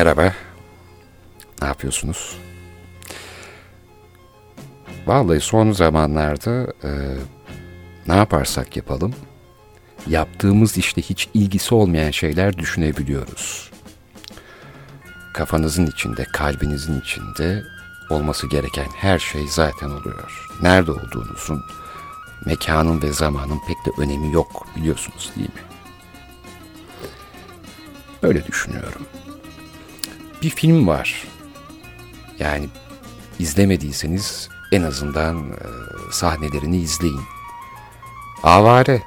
Merhaba. Ne yapıyorsunuz? Vallahi son zamanlarda e, ne yaparsak yapalım, yaptığımız işte hiç ilgisi olmayan şeyler düşünebiliyoruz. Kafanızın içinde, kalbinizin içinde olması gereken her şey zaten oluyor. Nerede olduğunuzun, mekanın ve zamanın pek de önemi yok biliyorsunuz değil mi? Öyle düşünüyorum. Bir film var. Yani izlemediyseniz en azından e, sahnelerini izleyin. Avare.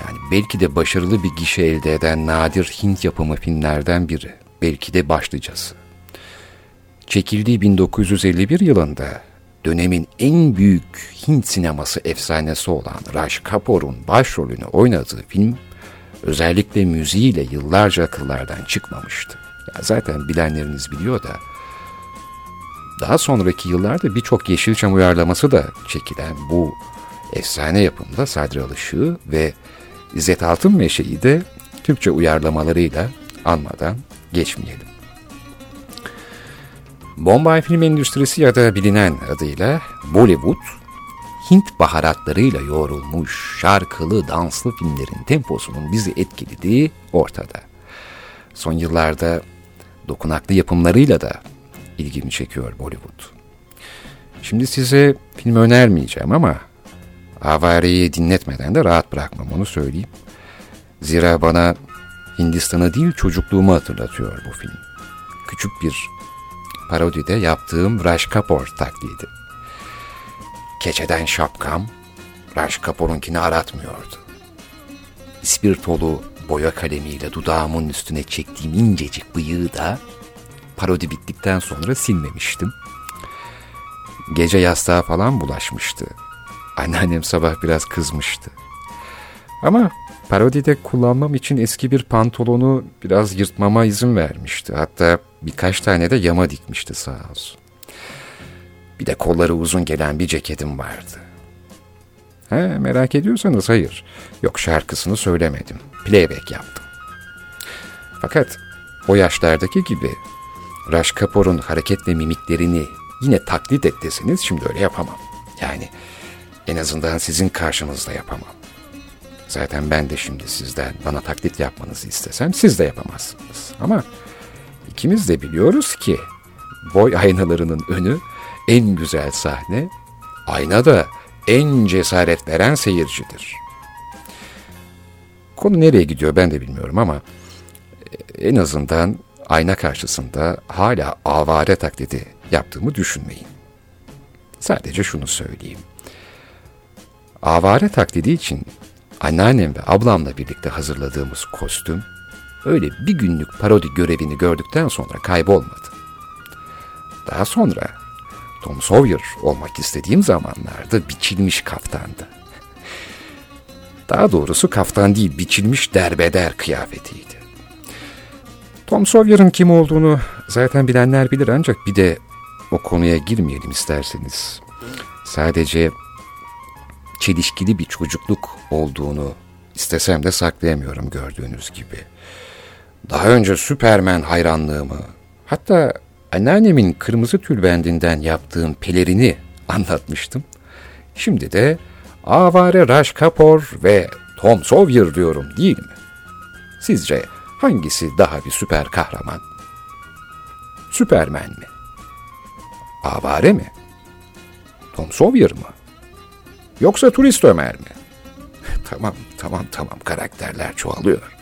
Yani belki de başarılı bir gişe elde eden nadir Hint yapımı filmlerden biri. Belki de başlıcası. Çekildiği 1951 yılında dönemin en büyük Hint sineması efsanesi olan Raj Kapoor'un başrolünü oynadığı film özellikle müziğiyle yıllarca akıllardan çıkmamıştı. Zaten bilenleriniz biliyor da daha sonraki yıllarda birçok Yeşilçam uyarlaması da çekilen bu efsane yapımda Sadri Alışığı ve İzzet Altınmeşe'yi de Türkçe uyarlamalarıyla anmadan geçmeyelim. Bombay film endüstrisi ya da bilinen adıyla Bollywood, Hint baharatlarıyla yoğrulmuş şarkılı danslı filmlerin temposunun bizi etkilediği ortada. Son yıllarda dokunaklı yapımlarıyla da ilgimi çekiyor Bollywood. Şimdi size film önermeyeceğim ama Avare'yi dinletmeden de rahat bırakmam onu söyleyeyim. Zira bana Hindistan'ı değil çocukluğumu hatırlatıyor bu film. Küçük bir parodide yaptığım Raj Kapoor taklidi. Keçeden şapkam Raj Kapoor'unkini aratmıyordu. İspirtolu boya kalemiyle dudağımın üstüne çektiğim incecik bıyığı da parodi bittikten sonra silmemiştim. Gece yastığa falan bulaşmıştı. Anneannem sabah biraz kızmıştı. Ama parodide kullanmam için eski bir pantolonu biraz yırtmama izin vermişti. Hatta birkaç tane de yama dikmişti sağ olsun. Bir de kolları uzun gelen bir ceketim vardı. He, merak ediyorsanız hayır. Yok şarkısını söylemedim. Playback yaptım. Fakat o yaşlardaki gibi Raj Kapoor'un hareket ve mimiklerini yine taklit et deseniz şimdi öyle yapamam. Yani en azından sizin karşınızda yapamam. Zaten ben de şimdi sizden bana taklit yapmanızı istesem siz de yapamazsınız. Ama ikimiz de biliyoruz ki boy aynalarının önü en güzel sahne, ayna da en cesaret veren seyircidir. Konu nereye gidiyor ben de bilmiyorum ama en azından ayna karşısında hala avare taklidi yaptığımı düşünmeyin. Sadece şunu söyleyeyim. Avare taklidi için anneannem ve ablamla birlikte hazırladığımız kostüm öyle bir günlük parodi görevini gördükten sonra kaybolmadı. Daha sonra Tom Sawyer olmak istediğim zamanlarda biçilmiş kaftandı. Daha doğrusu kaftan değil biçilmiş derbeder kıyafetiydi. Tom Sawyer'ın kim olduğunu zaten bilenler bilir ancak bir de o konuya girmeyelim isterseniz. Sadece çelişkili bir çocukluk olduğunu istesem de saklayamıyorum gördüğünüz gibi. Daha önce Süpermen hayranlığımı, hatta anneannemin kırmızı tülbendinden yaptığım pelerini anlatmıştım. Şimdi de Avare Raj Kapoor ve Tom Sawyer diyorum değil mi? Sizce hangisi daha bir süper kahraman? Süpermen mi? Avare mi? Tom Sawyer mı? Yoksa turist Ömer mi? tamam, tamam, tamam karakterler çoğalıyor.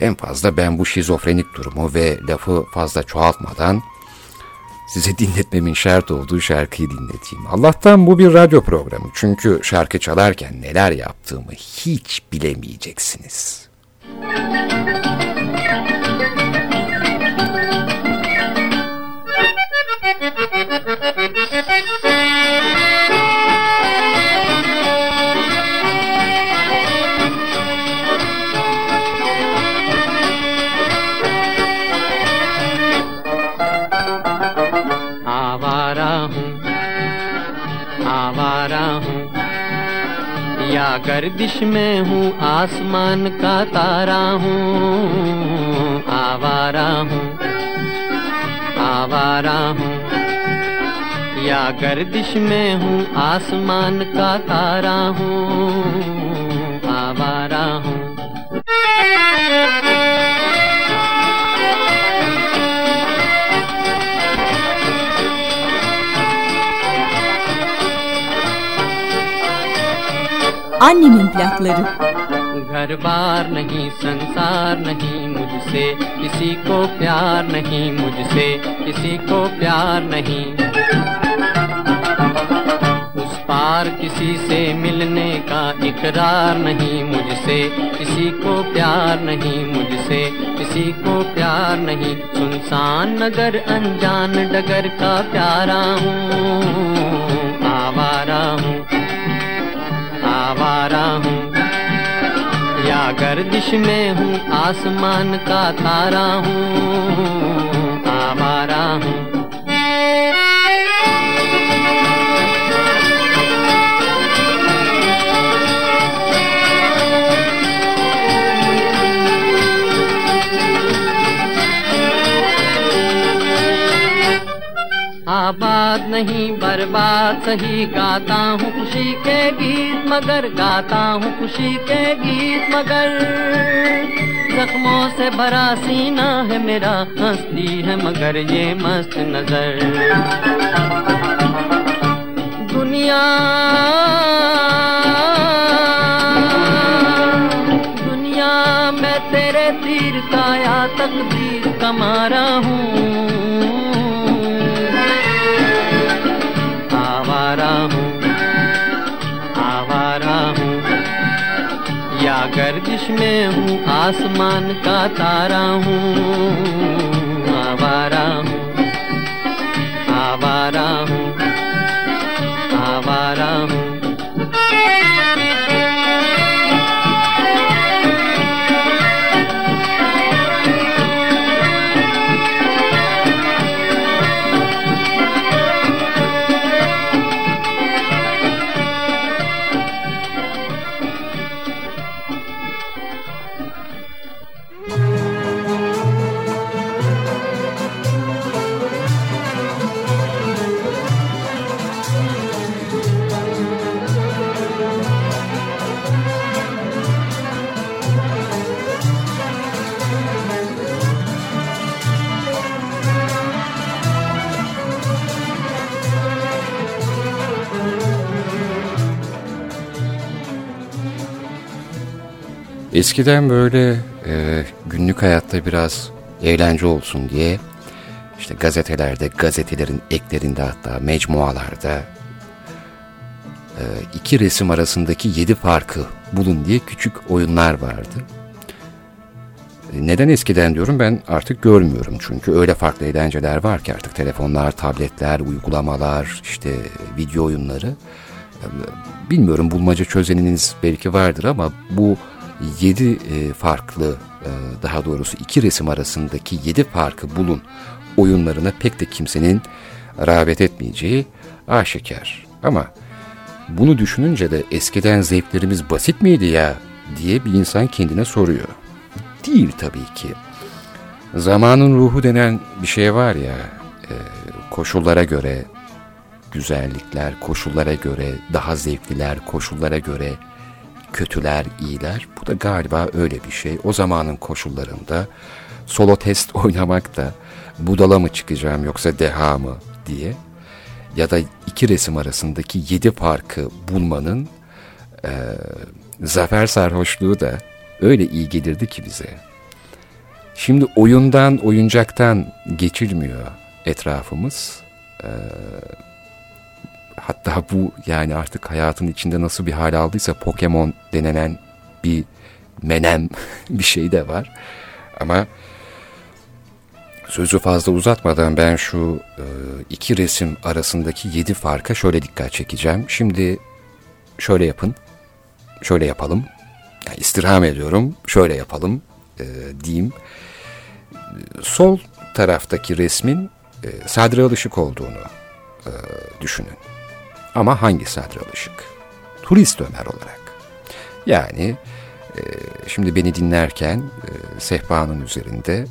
En fazla ben bu şizofrenik durumu ve lafı fazla çoğaltmadan size dinletmemin şart olduğu şarkıyı dinleteyim. Allah'tan bu bir radyo programı. Çünkü şarkı çalarken neler yaptığımı hiç bilemeyeceksiniz. या गर्दिश में हूँ, आसमान का तारा हूँ, आवारा हूँ आवारा हूँ। या गर्दिश में हूँ, आसमान का तारा हूँ, आवारा हूँ। Annemin plakları. घर बार नहीं, संसार नहीं मुझसे, किसी को प्यार नहीं मुझसे, किसी को प्यार नहीं। उस पार किसी से मिलने का इकरार नहीं मुझसे, किसी को प्यार नहीं मुझसे, किसी को प्यार नहीं। सुनसान नगर, अनजान डगर का प्यारा हूँ, आवारा हूँ। आवारा हूँ। या गर्दिश में हूँ आसमान का तारा हूँ। आवारा हूँ। नहीं, बर्बाद सही गाता हूँ खुशी के गीत, मगर गाता हूँ खुशी के गीत, मगर। जख्मों से भरा सीना है मेरा, हंसती है मगर ये मस्त नज़र। दुनिया दुनिया, मैं तेरे तीर काया तकदीर कमा रहा हूँ। में हूँ आसमान का तारा हूँ। Eskiden böyle e, günlük hayatta biraz eğlence olsun diye işte gazetelerde, gazetelerin eklerinde hatta mecmualarda e, iki resim arasındaki yedi farkı bulun diye küçük oyunlar vardı. E, neden eskiden diyorum ben artık görmüyorum çünkü öyle farklı eğlenceler var ki artık telefonlar, tabletler, uygulamalar, işte video oyunları. E, bilmiyorum bulmaca çözeniniz belki vardır ama bu yedi e, farklı e, daha doğrusu iki resim arasındaki yedi farkı bulun oyunlarına pek de kimsenin rağbet etmeyeceği aşikar. Ama bunu düşününce de eskiden zevklerimiz basit miydi ya diye bir insan kendine soruyor. Değil tabii ki. Zamanın ruhu denen bir şey var ya, e, koşullara göre güzellikler, koşullara göre daha zevkliler, koşullara göre kötüler, iyiler. Bu da galiba öyle bir şey. O zamanın koşullarında solo test oynamak da budala mı çıkacağım yoksa deha mı diye ya da iki resim arasındaki yedi farkı bulmanın e, zafer sarhoşluğu da öyle iyi gelirdi ki bize. Şimdi oyundan, oyuncaktan geçilmiyor etrafımız. Ee, hatta bu yani artık hayatın içinde nasıl bir hal aldıysa Pokemon denenen bir menem bir şey de var. Ama sözü fazla uzatmadan ben şu e, iki resim arasındaki yedi farka şöyle dikkat çekeceğim. Şimdi şöyle yapın, şöyle yapalım. Yani istirham ediyorum, şöyle yapalım e, diyeyim. Sol taraftaki resmin e, Sadri Alışık olduğunu e, düşünün. Ama hangi Sadri Alışık? Turist Ömer olarak. Yani e, şimdi beni dinlerken e, sehpanın üzerinde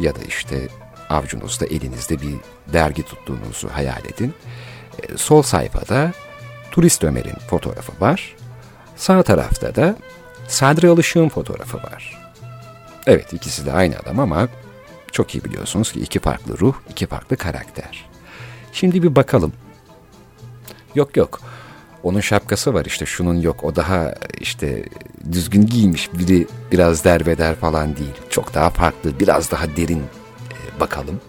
ya da işte avcunuzda elinizde bir dergi tuttuğunuzu hayal edin. E, sol sayfada Turist Ömer'in fotoğrafı var. Sağ tarafta da Sadri Alışık'ın fotoğrafı var. Evet ikisi de aynı adam ama çok iyi biliyorsunuz ki iki farklı ruh, iki farklı karakter. Şimdi bir bakalım. Yok yok. Onun şapkası var işte şunun yok. O daha işte düzgün giymiş biri biraz derbeder falan değil. Çok daha farklı, biraz daha derin e, bakalım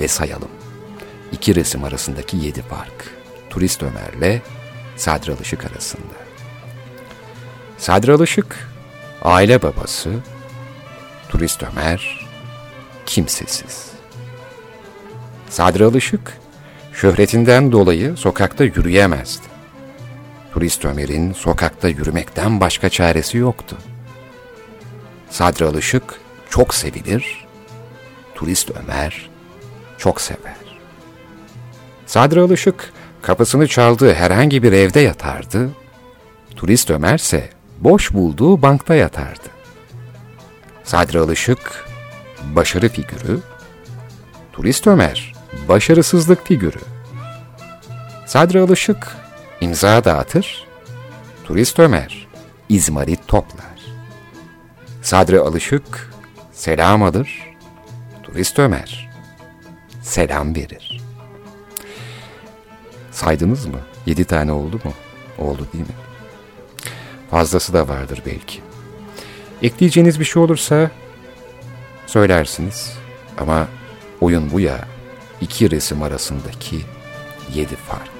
ve sayalım. İki resim arasındaki yedi fark. Turist Ömer'le Sadri Alışık arasında. Sadri Alışık, aile babası, Turist Ömer, kimsesiz. Sadri Alışık, şöhretinden dolayı sokakta yürüyemezdi. Turist Ömer'in sokakta yürümekten başka çaresi yoktu. Sadri Alışık çok sevilir, Turist Ömer çok sever. Sadri Alışık kapısını çaldığı herhangi bir evde yatardı, Turist Ömer ise boş bulduğu bankta yatardı. Sadri Alışık başarı figürü, Turist Ömer başarısızlık figürü. Sadri Alışık imza dağıtır, Turist Ömer izmarit toplar. Sadri Alışık selam alır, Turist Ömer selam verir. Saydınız mı? Yedi tane oldu mu? Oldu değil mi? Fazlası da vardır belki. Ekleyeceğiniz bir şey olursa söylersiniz. Ama oyun bu ya, iki resim arasındaki yedi fark.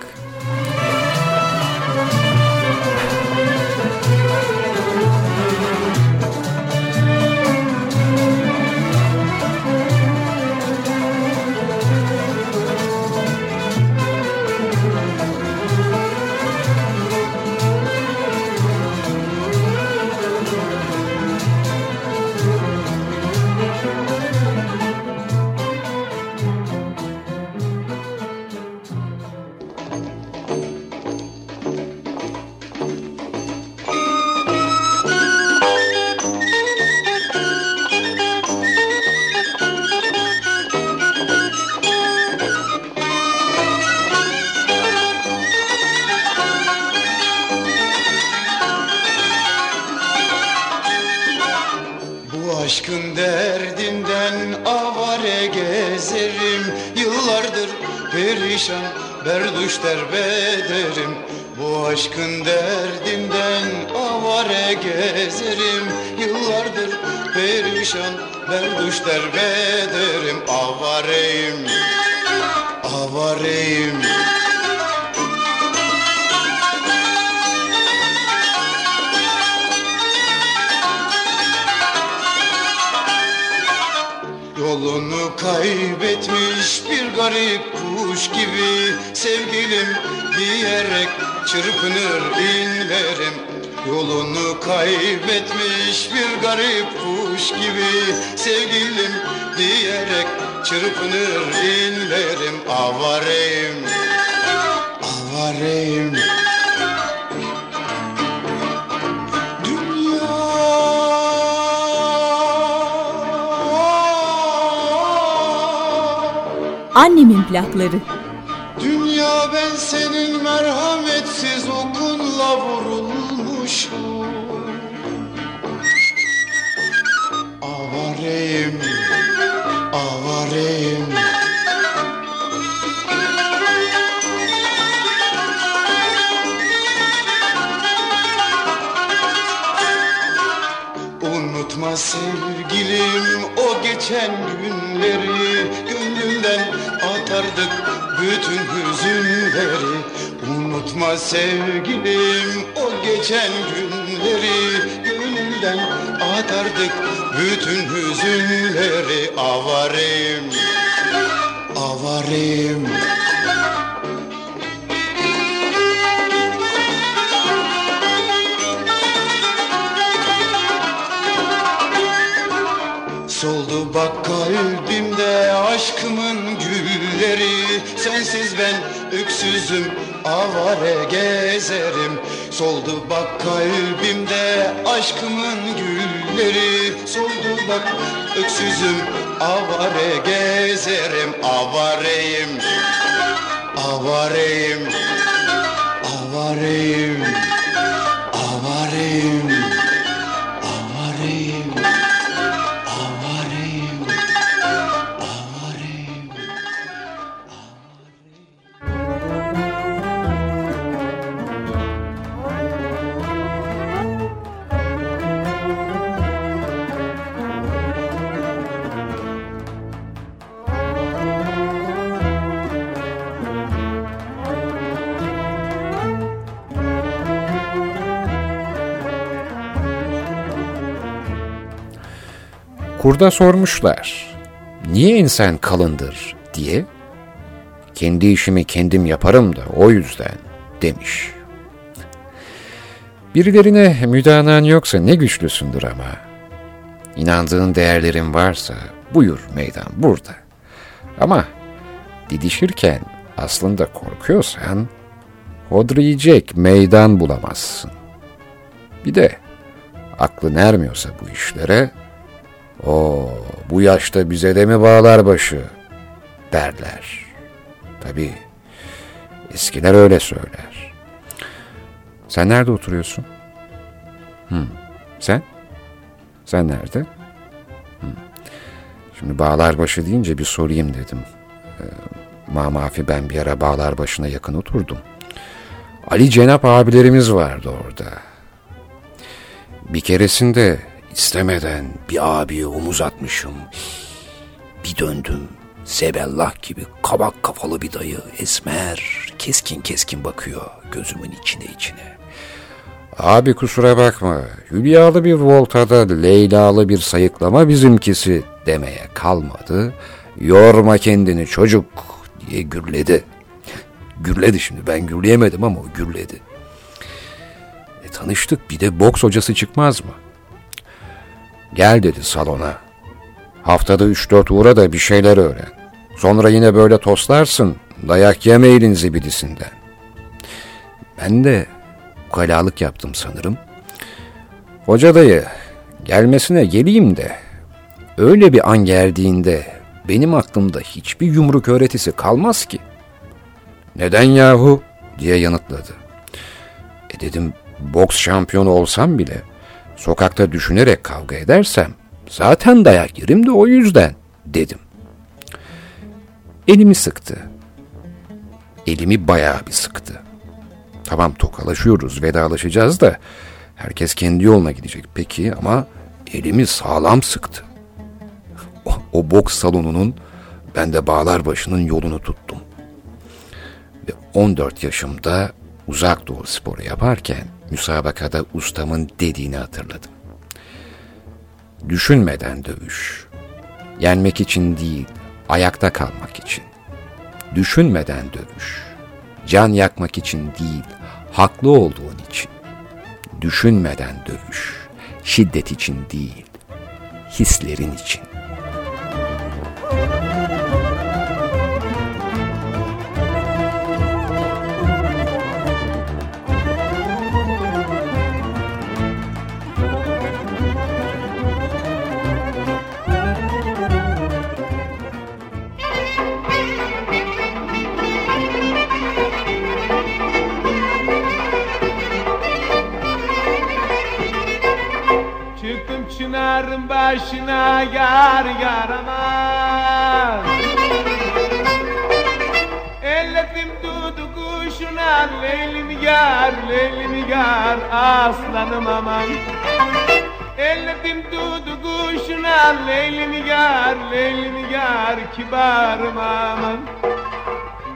Annemin plakları Dünya ben senin merhametsiz okunla vurulmuşum avareyim, avareyim. Unutma sevgilim o geçen günleri atardık bütün hüzünleri. Unutma sevgilim o geçen günleri. Gönlünden atardık bütün hüzünleri. Avarim Avarim Sensiz ben öksüzüm. Avare gezerim. Soldu bak kalbimde aşkımın gülleri. Soldu bak öksüzüm. Avare gezerim. Avareyim, avareyim, avareyim, avareyim. Avareyim, Kurda sormuşlar. Niye insan kalındır diye. Kendi işimi kendim yaparım da o yüzden demiş. Birilerine müdahalan yoksa ne güçlüsündür ama. İnandığın değerlerin varsa buyur meydan burada. Ama didişirken aslında korkuyorsan hodriyecek meydan bulamazsın. Bir de aklın ermiyorsa bu işlere o bu yaşta bize de mi bağlar başı derler. Tabii eskiler öyle söyler. Sen nerede oturuyorsun? Hı. Sen? Sen nerede? Hı. Şimdi bağlar başı deyince bir sorayım dedim. Ee, Mamafi ben bir ara bağlar başına yakın oturdum. Ali Cenap abilerimiz vardı orada. Bir keresinde istemeden bir abiye omuz atmışım. Bir döndüm. Zebellah gibi kabak kafalı bir dayı esmer keskin keskin bakıyor gözümün içine içine. Abi kusura bakma Hülyalı bir voltada Leyla'lı bir sayıklama bizimkisi demeye kalmadı. Yorma kendini çocuk diye gürledi. Gürledi şimdi ben gürleyemedim ama o gürledi. E, tanıştık bir de boks hocası çıkmaz mı? Gel dedi salona. Haftada üç dört uğra da bir şeyler öğren. Sonra yine böyle toslarsın, dayak yemeyin zibidisinden. Ben de ukalalık yaptım sanırım. Hoca dayı, gelmesine geleyim de, öyle bir an geldiğinde benim aklımda hiçbir yumruk öğretisi kalmaz ki. Neden yahu? diye yanıtladı. E dedim, boks şampiyonu olsam bile sokakta düşünerek kavga edersem zaten dayak yerim de o yüzden dedim. Elimi sıktı. Elimi bayağı bir sıktı. Tamam tokalaşıyoruz, vedalaşacağız da herkes kendi yoluna gidecek. Peki ama elimi sağlam sıktı. O, o boks salonunun ben de bağlar başının yolunu tuttum. Ve 14 yaşımda uzak doğu sporu yaparken müsabakada ustamın dediğini hatırladım. Düşünmeden dövüş. Yenmek için değil, ayakta kalmak için. Düşünmeden dövüş. Can yakmak için değil, haklı olduğun için. Düşünmeden dövüş. Şiddet için değil, hislerin için. Başına yar aman. Elledim dudu kuşuna leylim yar leylim yar aslanım aman. Elledim dudu kuşuna leylim yar leylim yar kibarım aman.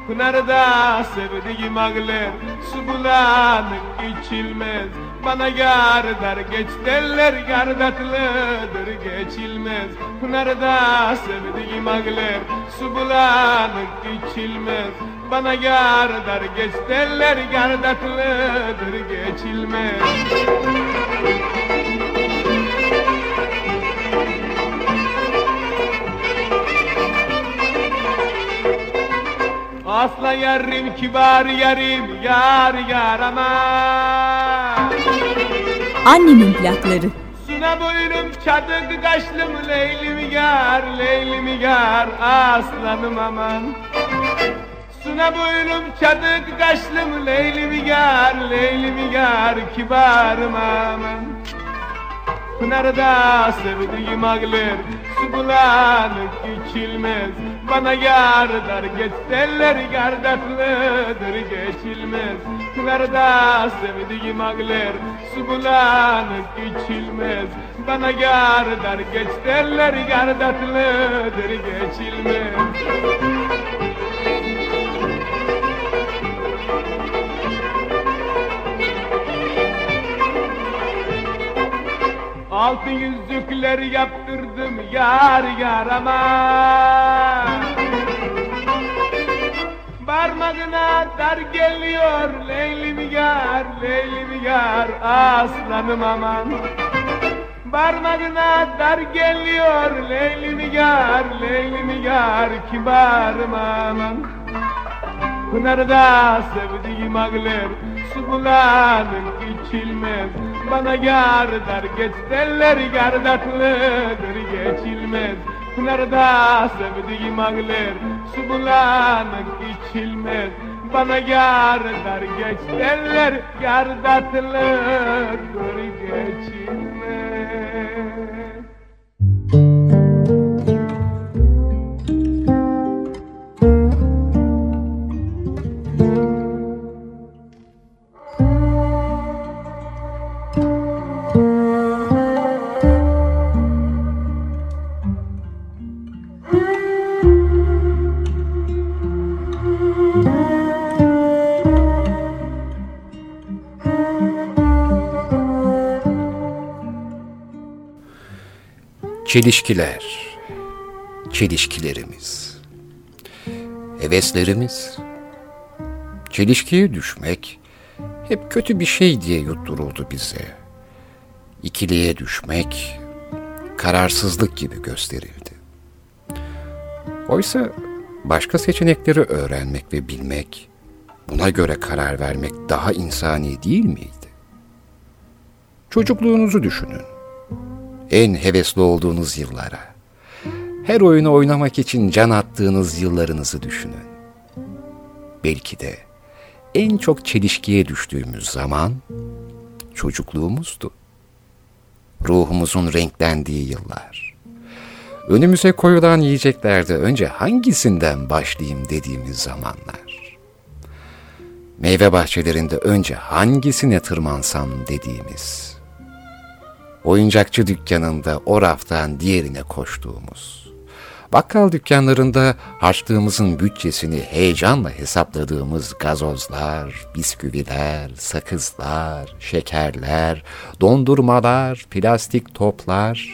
Pınarda sevdiğim ağlar su bulanık içilmez bana gar dar geç derler gardatlıdır geçilmez. Pınarda sevdiğim agler su bulanık içilmez. Bana gar dar geç derler gardatlıdır geçilmez. Asla yarim kibar yarim yar yaramaz Annemin plakları. Suna boylum çadık kaşlım leylim yar leylim yar aslanım aman. Suna boylum çadık kaşlım leylim yar leylim yar kibarım aman. Pınarda sevdiğim ağlar Su bulanık içilmez. Bana yar dar geç derler geçilmez Pınarda sevdiğim ağlar Su bulanık içilmez. Bana yar dar geç derler Gardatlıdır geçilmez Altın yüzükler yaptırdım yar yar aman Parmağına dar geliyor Leylim yar, Leylim yar Aslanım aman. Parmağına dar geliyor Leylim yar, Leylim yar Kibarım aman. Pınarda sevdiğim ağlar Su bulanık içilmez. Bana yar dar geç derler Gardatlıdır geçilmez Pınarda sevdiğim ağlar Su bulanık içilmez. Bana yar dar geç derler Gardatlıdır geçilmez Çelişkiler, çelişkilerimiz, heveslerimiz, çelişkiye düşmek hep kötü bir şey diye yutturuldu bize. İkiliye düşmek, kararsızlık gibi gösterildi. Oysa başka seçenekleri öğrenmek ve bilmek, buna göre karar vermek daha insani değil miydi? Çocukluğunuzu düşünün en hevesli olduğunuz yıllara, her oyunu oynamak için can attığınız yıllarınızı düşünün. Belki de en çok çelişkiye düştüğümüz zaman çocukluğumuzdu. Ruhumuzun renklendiği yıllar. Önümüze koyulan yiyeceklerde önce hangisinden başlayayım dediğimiz zamanlar. Meyve bahçelerinde önce hangisine tırmansam dediğimiz oyuncakçı dükkanında o raftan diğerine koştuğumuz, bakkal dükkanlarında harçlığımızın bütçesini heyecanla hesapladığımız gazozlar, bisküviler, sakızlar, şekerler, dondurmalar, plastik toplar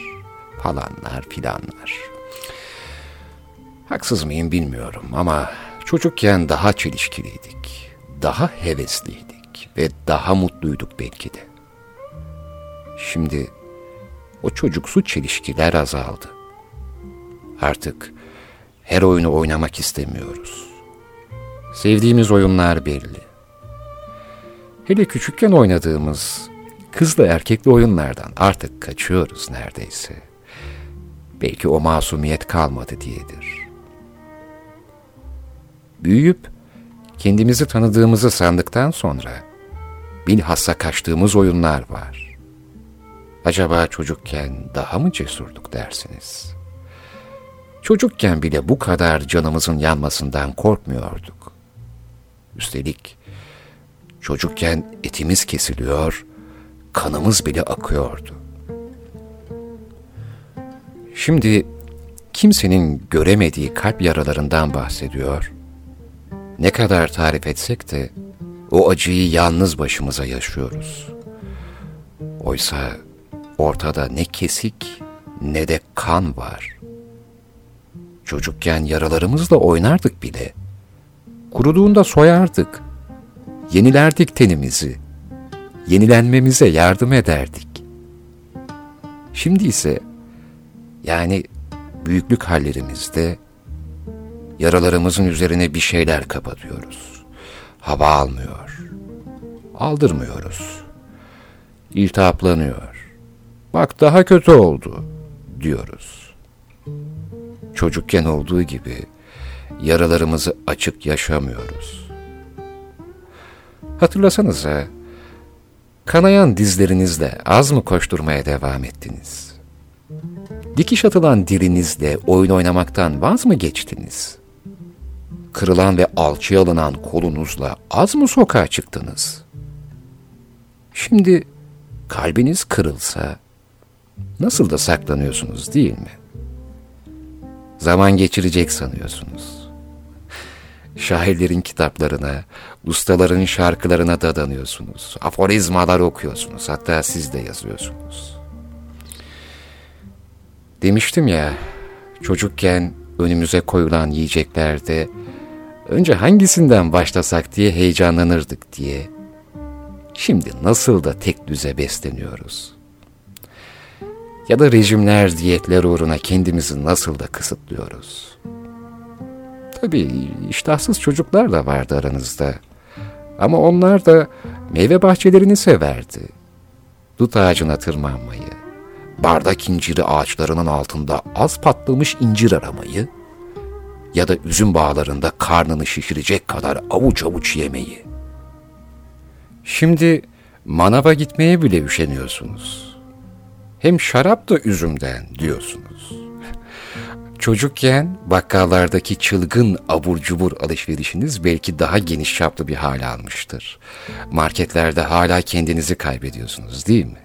falanlar filanlar. Haksız mıyım bilmiyorum ama çocukken daha çelişkiliydik, daha hevesliydik ve daha mutluyduk belki de. Şimdi o çocuksu çelişkiler azaldı. Artık her oyunu oynamak istemiyoruz. Sevdiğimiz oyunlar belli. Hele küçükken oynadığımız kızla erkekli oyunlardan artık kaçıyoruz neredeyse. Belki o masumiyet kalmadı diyedir. Büyüyüp kendimizi tanıdığımızı sandıktan sonra bilhassa kaçtığımız oyunlar var. Acaba çocukken daha mı cesurduk dersiniz? Çocukken bile bu kadar canımızın yanmasından korkmuyorduk. Üstelik çocukken etimiz kesiliyor, kanımız bile akıyordu. Şimdi kimsenin göremediği kalp yaralarından bahsediyor. Ne kadar tarif etsek de o acıyı yalnız başımıza yaşıyoruz. Oysa Ortada ne kesik ne de kan var. Çocukken yaralarımızla oynardık bile. Kuruduğunda soyardık. Yenilerdik tenimizi. Yenilenmemize yardım ederdik. Şimdi ise yani büyüklük hallerimizde Yaralarımızın üzerine bir şeyler kapatıyoruz. Hava almıyor. Aldırmıyoruz. İltihaplanıyor. Bak daha kötü oldu diyoruz. Çocukken olduğu gibi yaralarımızı açık yaşamıyoruz. Hatırlasanıza, kanayan dizlerinizle az mı koşturmaya devam ettiniz? Dikiş atılan dilinizle oyun oynamaktan vaz mı geçtiniz? Kırılan ve alçıya alınan kolunuzla az mı sokağa çıktınız? Şimdi kalbiniz kırılsa nasıl da saklanıyorsunuz değil mi? Zaman geçirecek sanıyorsunuz. Şairlerin kitaplarına, ustaların şarkılarına dadanıyorsunuz. Aforizmalar okuyorsunuz. Hatta siz de yazıyorsunuz. Demiştim ya, çocukken önümüze koyulan yiyeceklerde önce hangisinden başlasak diye heyecanlanırdık diye. Şimdi nasıl da tek düze besleniyoruz. Ya da rejimler, diyetler uğruna kendimizi nasıl da kısıtlıyoruz. Tabii iştahsız çocuklar da vardı aranızda. Ama onlar da meyve bahçelerini severdi. Dut ağacına tırmanmayı, bardak inciri ağaçlarının altında az patlamış incir aramayı ya da üzüm bağlarında karnını şişirecek kadar avuç avuç yemeyi. Şimdi manava gitmeye bile üşeniyorsunuz. Hem şarap da üzümden diyorsunuz. Çocukken bakkallardaki çılgın abur cubur alışverişiniz belki daha geniş çaplı bir hale almıştır. Marketlerde hala kendinizi kaybediyorsunuz değil mi?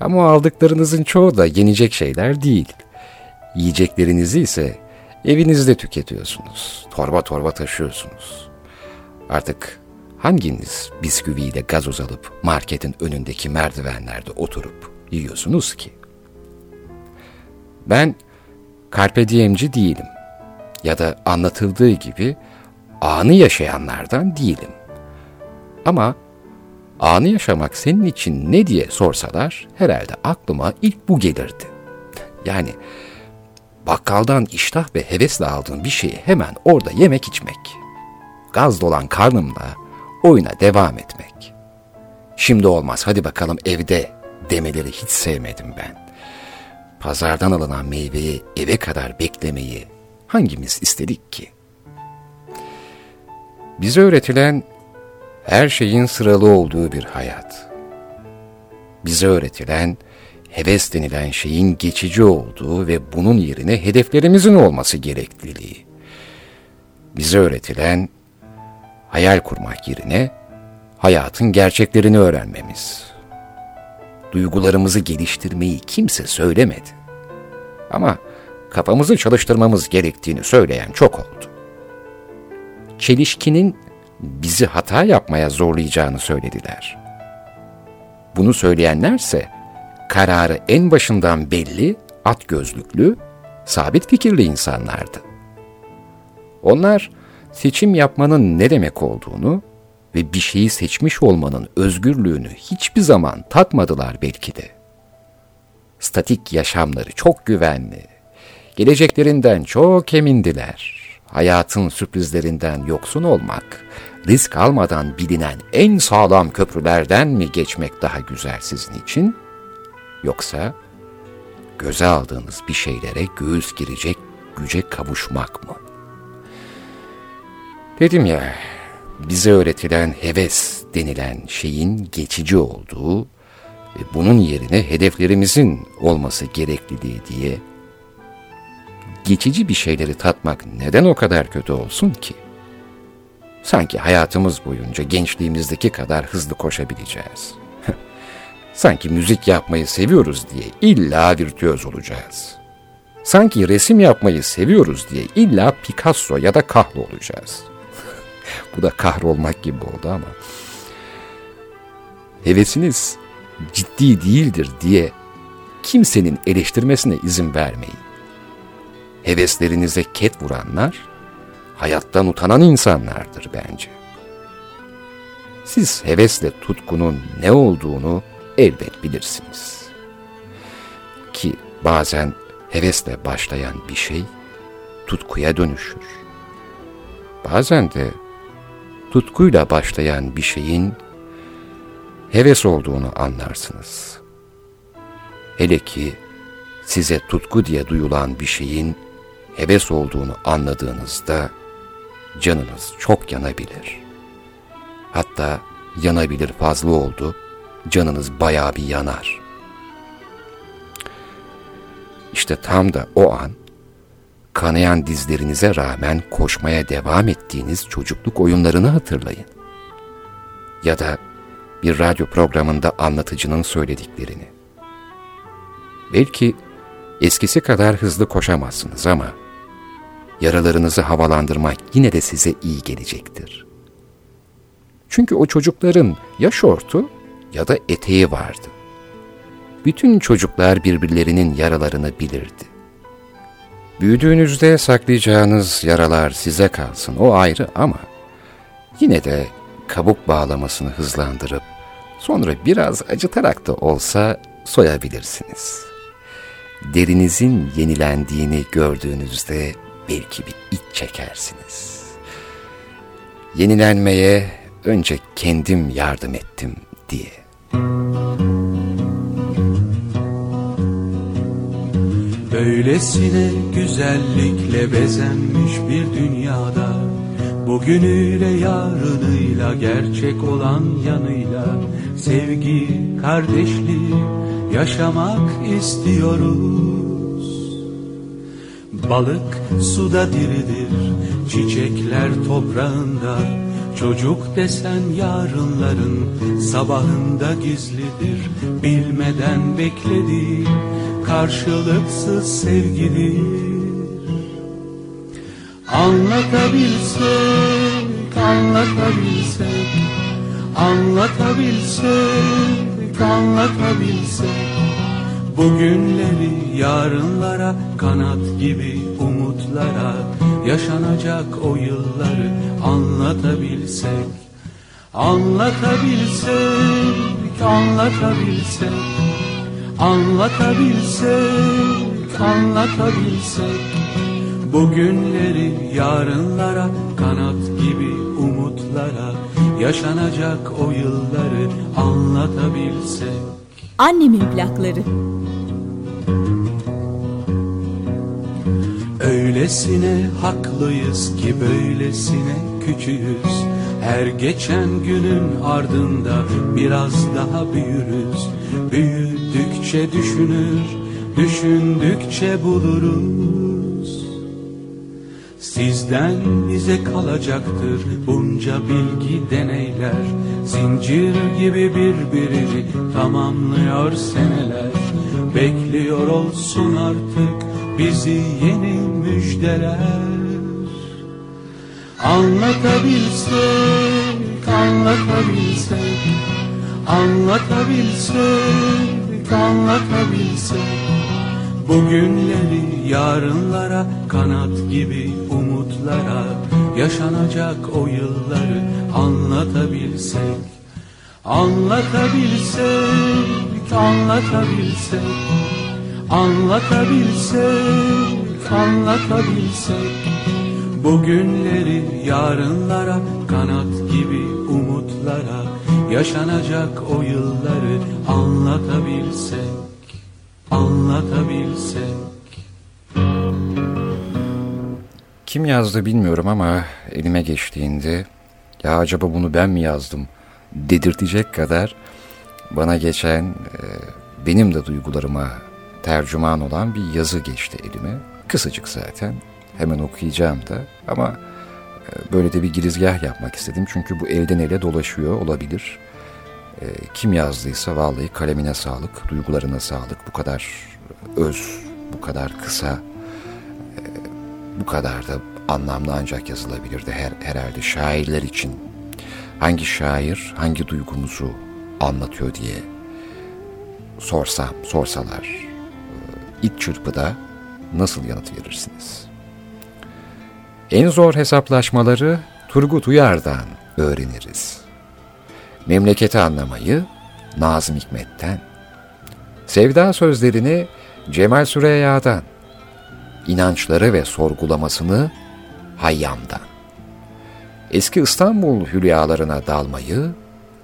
Ama aldıklarınızın çoğu da yenecek şeyler değil. Yiyeceklerinizi ise evinizde tüketiyorsunuz. Torba torba taşıyorsunuz. Artık hanginiz bisküviyle gazoz alıp marketin önündeki merdivenlerde oturup yiyorsunuz ki? Ben carpe diemci değilim. Ya da anlatıldığı gibi anı yaşayanlardan değilim. Ama anı yaşamak senin için ne diye sorsalar herhalde aklıma ilk bu gelirdi. Yani bakkaldan iştah ve hevesle aldığın bir şeyi hemen orada yemek içmek. Gaz dolan karnımla oyuna devam etmek. Şimdi olmaz hadi bakalım evde demeleri hiç sevmedim ben. Pazardan alınan meyveyi eve kadar beklemeyi hangimiz istedik ki? Bize öğretilen her şeyin sıralı olduğu bir hayat. Bize öğretilen heves denilen şeyin geçici olduğu ve bunun yerine hedeflerimizin olması gerekliliği. Bize öğretilen hayal kurmak yerine hayatın gerçeklerini öğrenmemiz. Duygularımızı geliştirmeyi kimse söylemedi. Ama kafamızı çalıştırmamız gerektiğini söyleyen çok oldu. Çelişkinin bizi hata yapmaya zorlayacağını söylediler. Bunu söyleyenlerse kararı en başından belli, at gözlüklü, sabit fikirli insanlardı. Onlar seçim yapmanın ne demek olduğunu ve bir şeyi seçmiş olmanın özgürlüğünü hiçbir zaman tatmadılar belki de. Statik yaşamları çok güvenli, geleceklerinden çok emindiler. Hayatın sürprizlerinden yoksun olmak, risk almadan bilinen en sağlam köprülerden mi geçmek daha güzel sizin için? Yoksa göze aldığınız bir şeylere göğüs girecek güce kavuşmak mı? Dedim ya, bize öğretilen heves denilen şeyin geçici olduğu ve bunun yerine hedeflerimizin olması gerekliliği diye geçici bir şeyleri tatmak neden o kadar kötü olsun ki? Sanki hayatımız boyunca gençliğimizdeki kadar hızlı koşabileceğiz. Sanki müzik yapmayı seviyoruz diye illa virtüöz olacağız. Sanki resim yapmayı seviyoruz diye illa Picasso ya da Kahlo olacağız. Bu da kahrolmak gibi oldu ama. Hevesiniz ciddi değildir diye kimsenin eleştirmesine izin vermeyin. Heveslerinize ket vuranlar hayattan utanan insanlardır bence. Siz hevesle tutkunun ne olduğunu elbet bilirsiniz. Ki bazen hevesle başlayan bir şey tutkuya dönüşür. Bazen de tutkuyla başlayan bir şeyin heves olduğunu anlarsınız. Hele ki size tutku diye duyulan bir şeyin heves olduğunu anladığınızda canınız çok yanabilir. Hatta yanabilir fazla oldu, canınız bayağı bir yanar. İşte tam da o an kanayan dizlerinize rağmen koşmaya devam ettiğiniz çocukluk oyunlarını hatırlayın. Ya da bir radyo programında anlatıcının söylediklerini. Belki eskisi kadar hızlı koşamazsınız ama yaralarınızı havalandırmak yine de size iyi gelecektir. Çünkü o çocukların ya şortu ya da eteği vardı. Bütün çocuklar birbirlerinin yaralarını bilirdi. Büyüdüğünüzde saklayacağınız yaralar size kalsın o ayrı ama yine de kabuk bağlamasını hızlandırıp sonra biraz acıtarak da olsa soyabilirsiniz. Derinizin yenilendiğini gördüğünüzde belki bir iç çekersiniz. Yenilenmeye önce kendim yardım ettim diye. Böylesine güzellikle bezenmiş bir dünyada Bugünüyle yarınıyla gerçek olan yanıyla Sevgi, kardeşliği yaşamak istiyoruz. Balık suda diridir, çiçekler toprağında Çocuk desen yarınların sabahında gizlidir Bilmeden beklediği karşılıksız sevgidir. Anlatabilsek, anlatabilsek Anlatabilsek, anlatabilsek. Bugünleri yarınlara kanat gibi umutlara Yaşanacak o yılları anlatabilsek Anlatabilsek, anlatabilsek Anlatabilsek, anlatabilsek. Bugünleri yarınlara kanat gibi umutlara Yaşanacak o yılları anlatabilsek. Annemin plakları Öylesine haklıyız ki böylesine küçüğüz. Her geçen günün ardında biraz daha büyürüz. Büyüdükçe düşünür, düşündükçe buluruz. Sizden bize kalacaktır bunca bilgi deneyler. Zincir gibi birbirini tamamlıyor seneler. Bekliyor olsun artık bizi yeni müjdeler. Anlatabilsek, anlatabilsek Anlatabilsek, anlatabilsek. Bugünleri yarınlara kanat gibi umutlara Yaşanacak o yılları anlatabilsek. Anlatabilsek, anlatabilsek Anlatabilsek, anlatabilsek Bugünleri yarınlara kanat gibi umutlara Yaşanacak o yılları anlatabilsek Anlatabilsek. Kim yazdı bilmiyorum ama elime geçtiğinde ya acaba bunu ben mi yazdım? dedirtecek kadar bana geçen e, benim de duygularıma tercüman olan bir yazı geçti elime. Kısacık zaten. Hemen okuyacağım da ama e, böyle de bir girizgah yapmak istedim. Çünkü bu elden ele dolaşıyor olabilir. E, kim yazdıysa vallahi kalemine sağlık, duygularına sağlık. Bu kadar öz, bu kadar kısa, e, bu kadar da anlamlı ancak yazılabilirdi her, herhalde şairler için. Hangi şair hangi duygumuzu anlatıyor diye sorsam, sorsalar ilk çırpıda nasıl yanıt verirsiniz? En zor hesaplaşmaları Turgut Uyar'dan öğreniriz. Memleketi anlamayı Nazım Hikmet'ten, sevda sözlerini Cemal Süreyya'dan, inançları ve sorgulamasını Hayyam'dan, eski İstanbul hülyalarına dalmayı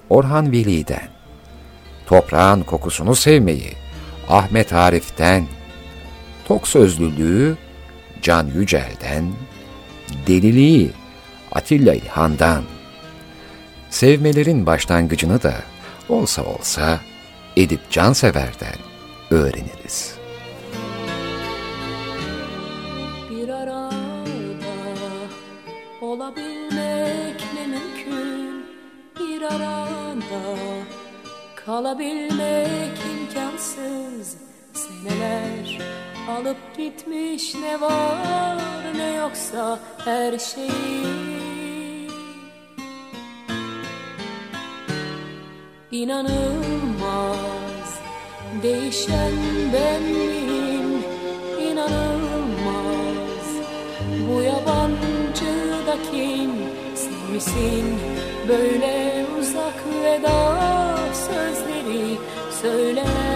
Orhan Veli'den, toprağın kokusunu sevmeyi Ahmet Arif'ten, tok sözlülüğü Can Yücel'den, deliliği Atilla İlhan'dan, sevmelerin başlangıcını da olsa olsa Edip Cansever'den öğreniriz. Bir arada olabilmek ne mümkün, bir arada kalabilmek Alıp gitmiş ne var ne yoksa her şeyi. İnanılmaz değişen ben miyim? İnanılmaz bu yabancı da kim Sevmişsin böyle uzak veda sözleri? Söyler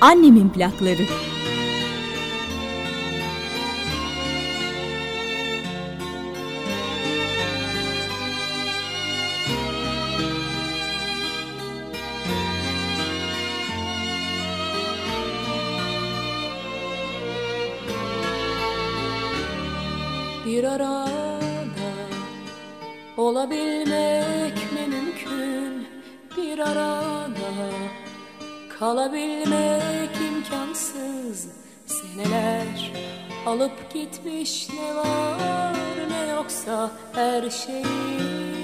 Annemin plakları. Alıp gitmiş ne var ne yoksa her şeyi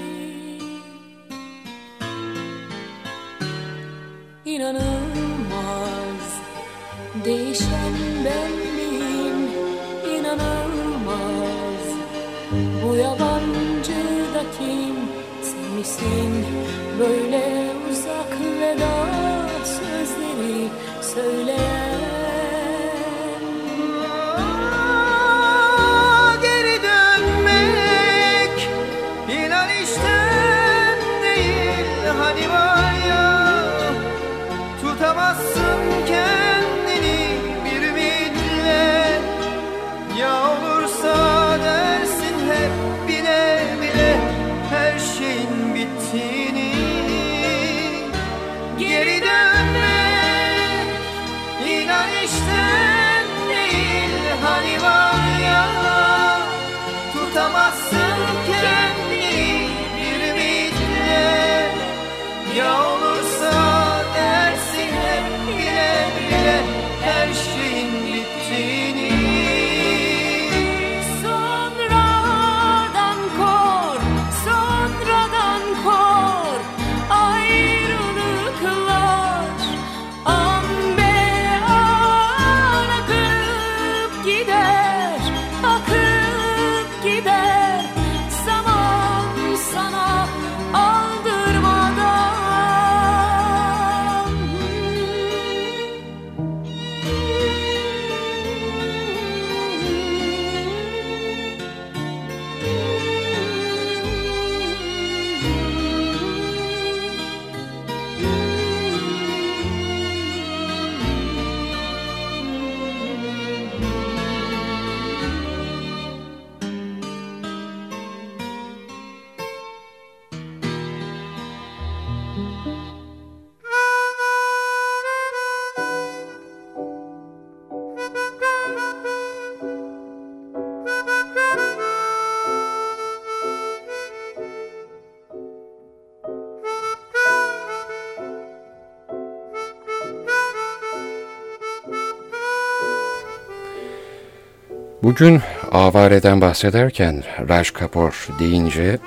Bugün avareden bahsederken Raj Kapoor deyince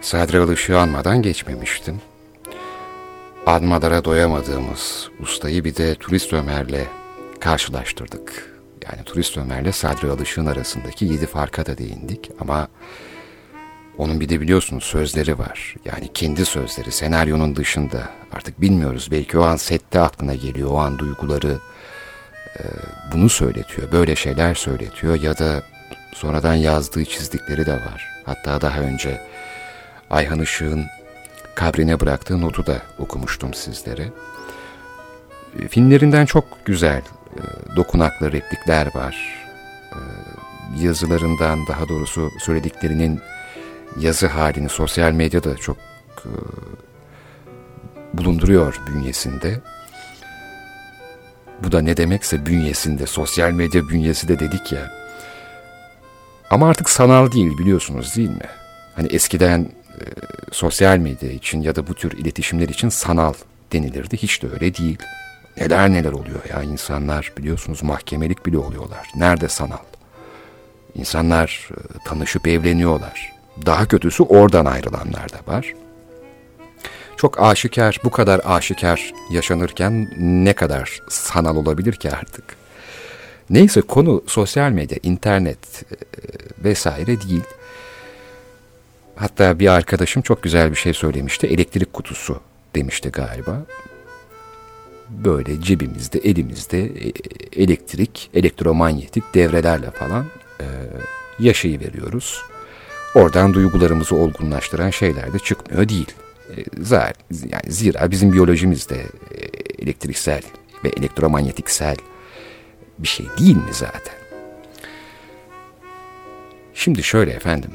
Sadri Alışık'ı anmadan geçmemiştim. Anmalara doyamadığımız ustayı bir de Turist Ömer'le karşılaştırdık. Yani Turist Ömer'le Sadri Alışık'ın arasındaki yedi farka da değindik ama onun bir de biliyorsunuz sözleri var. Yani kendi sözleri senaryonun dışında. Artık bilmiyoruz belki o an sette aklına geliyor o an duyguları bunu söyletiyor. Böyle şeyler söyletiyor ya da sonradan yazdığı çizdikleri de var. Hatta daha önce Ayhan Işık'ın kabrine bıraktığı notu da okumuştum sizlere. E, filmlerinden çok güzel e, dokunaklı replikler var. E, yazılarından daha doğrusu söylediklerinin yazı halini sosyal medyada çok e, bulunduruyor bünyesinde. Bu da ne demekse bünyesinde, sosyal medya bünyesi de dedik ya. Ama artık sanal değil biliyorsunuz değil mi? Hani eskiden e, sosyal medya için ya da bu tür iletişimler için sanal denilirdi. Hiç de öyle değil. Neler neler oluyor ya insanlar biliyorsunuz mahkemelik bile oluyorlar. Nerede sanal? İnsanlar e, tanışıp evleniyorlar. Daha kötüsü oradan ayrılanlar da var. Çok aşikar, bu kadar aşikar yaşanırken ne kadar sanal olabilir ki artık? Neyse konu sosyal medya, internet e, vesaire değil. Hatta bir arkadaşım çok güzel bir şey söylemişti. Elektrik kutusu demişti galiba. Böyle cebimizde, elimizde e, elektrik, elektromanyetik devrelerle falan e, yaşayı veriyoruz. Oradan duygularımızı olgunlaştıran şeyler de çıkmıyor değil. Yani zira bizim biyolojimiz de e, elektriksel ve elektromanyetiksel bir şey değil mi zaten? Şimdi şöyle efendim,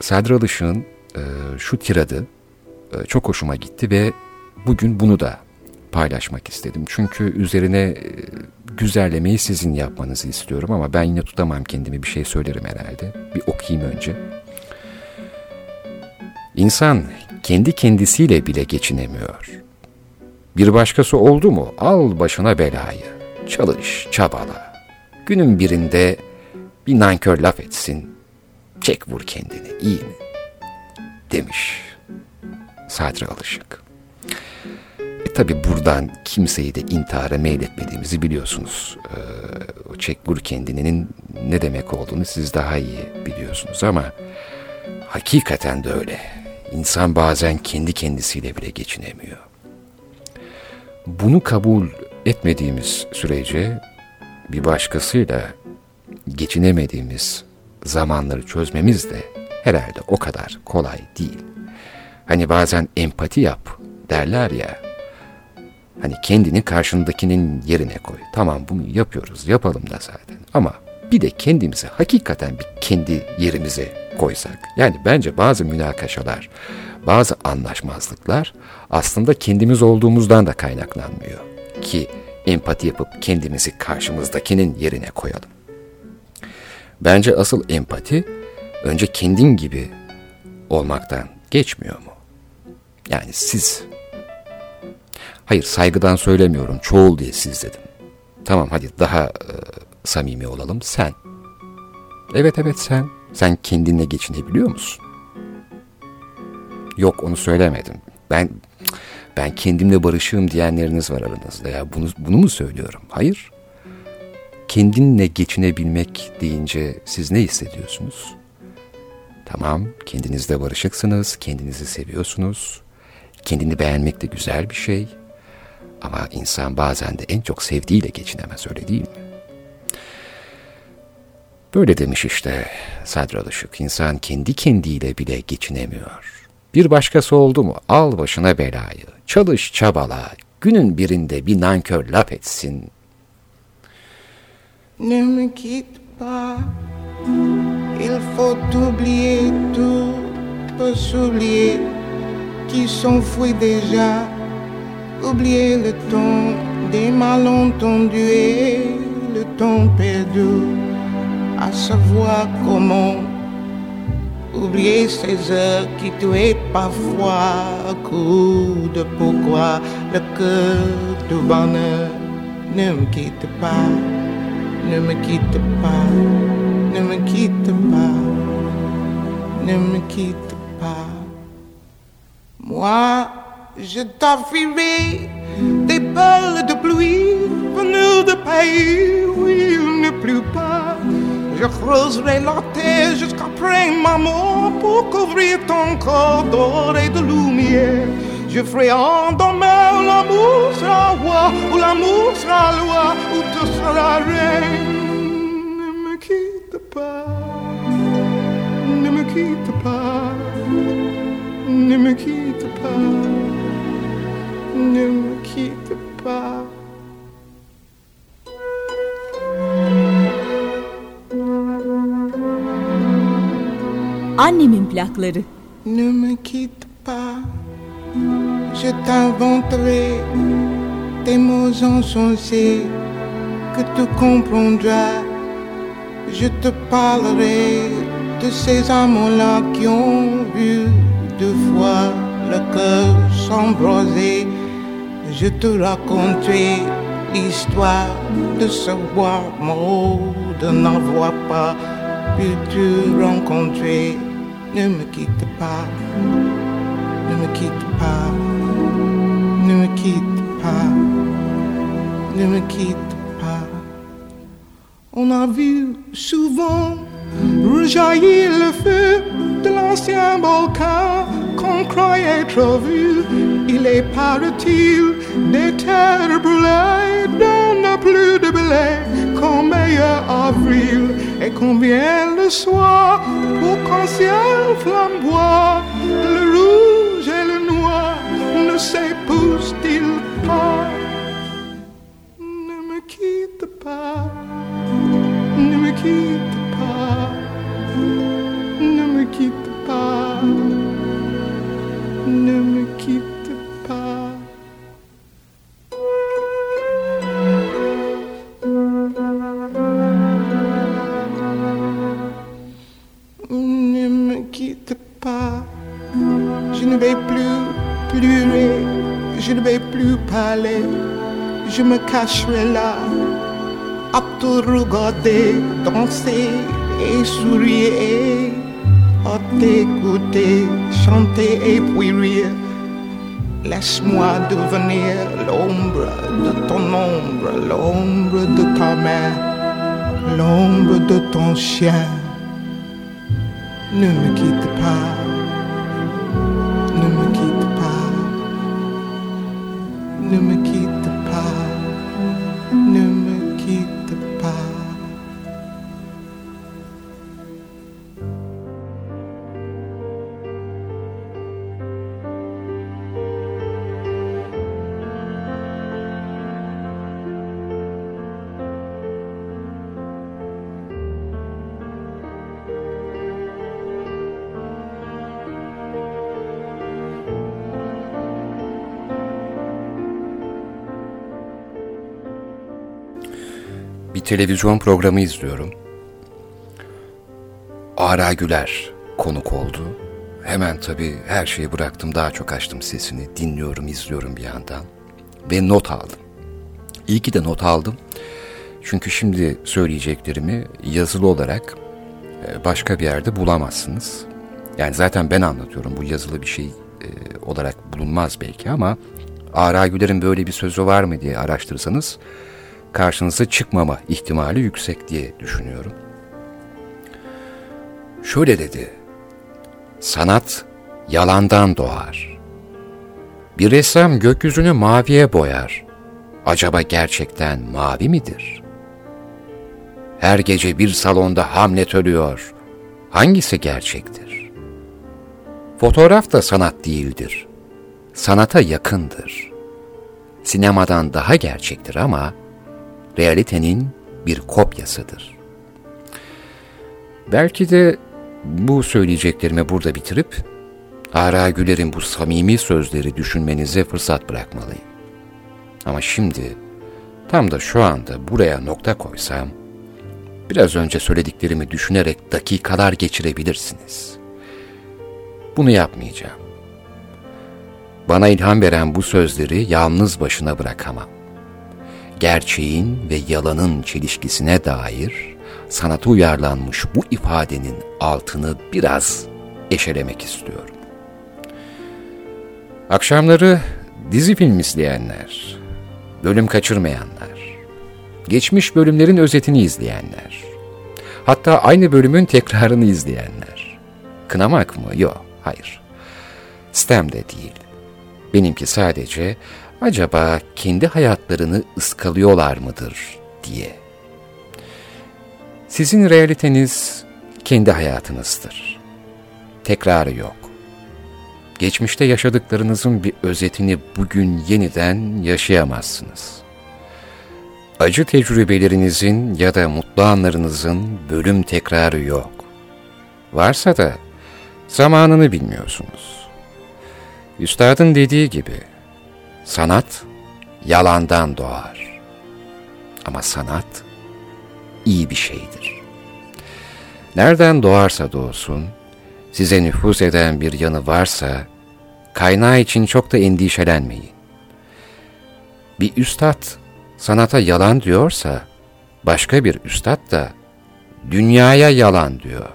Sadri Alışık'ın e, şu tiradı e, çok hoşuma gitti ve bugün bunu da paylaşmak istedim. Çünkü üzerine e, güzellemeyi sizin yapmanızı istiyorum ama ben yine tutamam kendimi bir şey söylerim herhalde. Bir okuyayım önce. İnsan kendi kendisiyle bile geçinemiyor. Bir başkası oldu mu al başına belayı, çalış, çabala. Günün birinde bir nankör laf etsin, çek vur kendini iyi mi? Demiş Sadri Alışık. E tabi buradan kimseyi de intihara meyletmediğimizi biliyorsunuz. Ee, çek vur kendinin ne demek olduğunu siz daha iyi biliyorsunuz ama hakikaten de öyle. İnsan bazen kendi kendisiyle bile geçinemiyor. Bunu kabul etmediğimiz sürece bir başkasıyla geçinemediğimiz zamanları çözmemiz de herhalde o kadar kolay değil. Hani bazen empati yap derler ya. Hani kendini karşındakinin yerine koy. Tamam bunu yapıyoruz, yapalım da zaten. Ama bir de kendimizi hakikaten bir kendi yerimize koysak. Yani bence bazı münakaşalar, bazı anlaşmazlıklar aslında kendimiz olduğumuzdan da kaynaklanmıyor. Ki empati yapıp kendimizi karşımızdakinin yerine koyalım. Bence asıl empati önce kendin gibi olmaktan geçmiyor mu? Yani siz. Hayır saygıdan söylemiyorum çoğul diye siz dedim. Tamam hadi daha e, samimi olalım sen. Evet evet sen. Sen kendinle geçinebiliyor musun? Yok onu söylemedim. Ben ben kendimle barışığım diyenleriniz var aranızda. Ya bunu bunu mu söylüyorum? Hayır. Kendinle geçinebilmek deyince siz ne hissediyorsunuz? Tamam, kendinizle barışıksınız, kendinizi seviyorsunuz. Kendini beğenmek de güzel bir şey. Ama insan bazen de en çok sevdiğiyle geçinemez öyle değil mi? Böyle demiş işte Sadr Alışık. İnsan kendi kendiyle bile geçinemiyor. Bir başkası oldu mu al başına belayı. Çalış çabala. Günün birinde bir nankör laf etsin. Ne me quitte pas. Il faut oublier tout, peut s'oublier qui s'enfuit déjà. Oublier le temps des malentendus et le temps perdu. À savoir comment oublier ces heures qui tuaient parfois coup de pourquoi le cœur du bonheur ne me quitte pas, ne me quitte pas. ne me quitte pas, ne me quitte pas. Moi, je t'offrirai des balles de pluie venues de pays où il ne pleut pas. Je creuserai la terre jusqu'après ma mort pour couvrir ton corps d'or et de lumière. Je ferai en demain l'amour sera roi, ou l'amour sera loi, ou tu seras reine. Ne me quitte pas, ne me quitte pas, ne me quitte pas, ne me quitte pas. Annemin plakları. Ne me quitte pas, je t'inventerai des mots insensés que tu comprendras. Je te parlerai de ces amants-là qui ont vu deux fois le cœur s'embraser. Je te raconterai l'histoire de ce bois mort, de n'avoir pas pu te rencontrer. Ne me quitte pas, ne me quitte pas, ne me quitte pas, ne me quitte pas. On a vu souvent rejaillir le feu de l'ancien volcan qu'on croyait trop vu. Il est paraît-il des terres brûlées donne de blé qu'en meilleur avril et combien le soir pour qu'en ciel flamboie le rouge et le noir ne s'épousent-ils cacherai là à te regarder danser et sourire, à t'écouter chanter et puis rire. Laisse-moi devenir l'ombre de ton ombre, l'ombre de ta main, l'ombre de ton chien. Ne me quitte pas, televizyon programı izliyorum. Ara Güler konuk oldu. Hemen tabii her şeyi bıraktım, daha çok açtım sesini. Dinliyorum, izliyorum bir yandan. Ve not aldım. İyi ki de not aldım. Çünkü şimdi söyleyeceklerimi yazılı olarak e, başka bir yerde bulamazsınız. Yani zaten ben anlatıyorum. Bu yazılı bir şey e, olarak bulunmaz belki ama Ara Güler'in böyle bir sözü var mı diye araştırırsanız karşınıza çıkmama ihtimali yüksek diye düşünüyorum. Şöyle dedi. Sanat yalandan doğar. Bir ressam gökyüzünü maviye boyar. Acaba gerçekten mavi midir? Her gece bir salonda Hamlet ölüyor. Hangisi gerçektir? Fotoğraf da sanat değildir. Sanata yakındır. Sinemadan daha gerçektir ama realitenin bir kopyasıdır. Belki de bu söyleyeceklerimi burada bitirip Ara Güler'in bu samimi sözleri düşünmenize fırsat bırakmalıyım. Ama şimdi tam da şu anda buraya nokta koysam biraz önce söylediklerimi düşünerek dakikalar geçirebilirsiniz. Bunu yapmayacağım. Bana ilham veren bu sözleri yalnız başına bırakamam gerçeğin ve yalanın çelişkisine dair sanata uyarlanmış bu ifadenin altını biraz eşelemek istiyorum. Akşamları dizi film izleyenler, bölüm kaçırmayanlar, geçmiş bölümlerin özetini izleyenler, hatta aynı bölümün tekrarını izleyenler. Kınamak mı? Yok, hayır. Stem de değil. Benimki sadece acaba kendi hayatlarını ıskalıyorlar mıdır diye. Sizin realiteniz kendi hayatınızdır. Tekrarı yok. Geçmişte yaşadıklarınızın bir özetini bugün yeniden yaşayamazsınız. Acı tecrübelerinizin ya da mutlu anlarınızın bölüm tekrarı yok. Varsa da zamanını bilmiyorsunuz. Üstadın dediği gibi, sanat yalandan doğar. Ama sanat iyi bir şeydir. Nereden doğarsa doğsun, size nüfuz eden bir yanı varsa, kaynağı için çok da endişelenmeyin. Bir üstad sanata yalan diyorsa, başka bir üstad da dünyaya yalan diyor.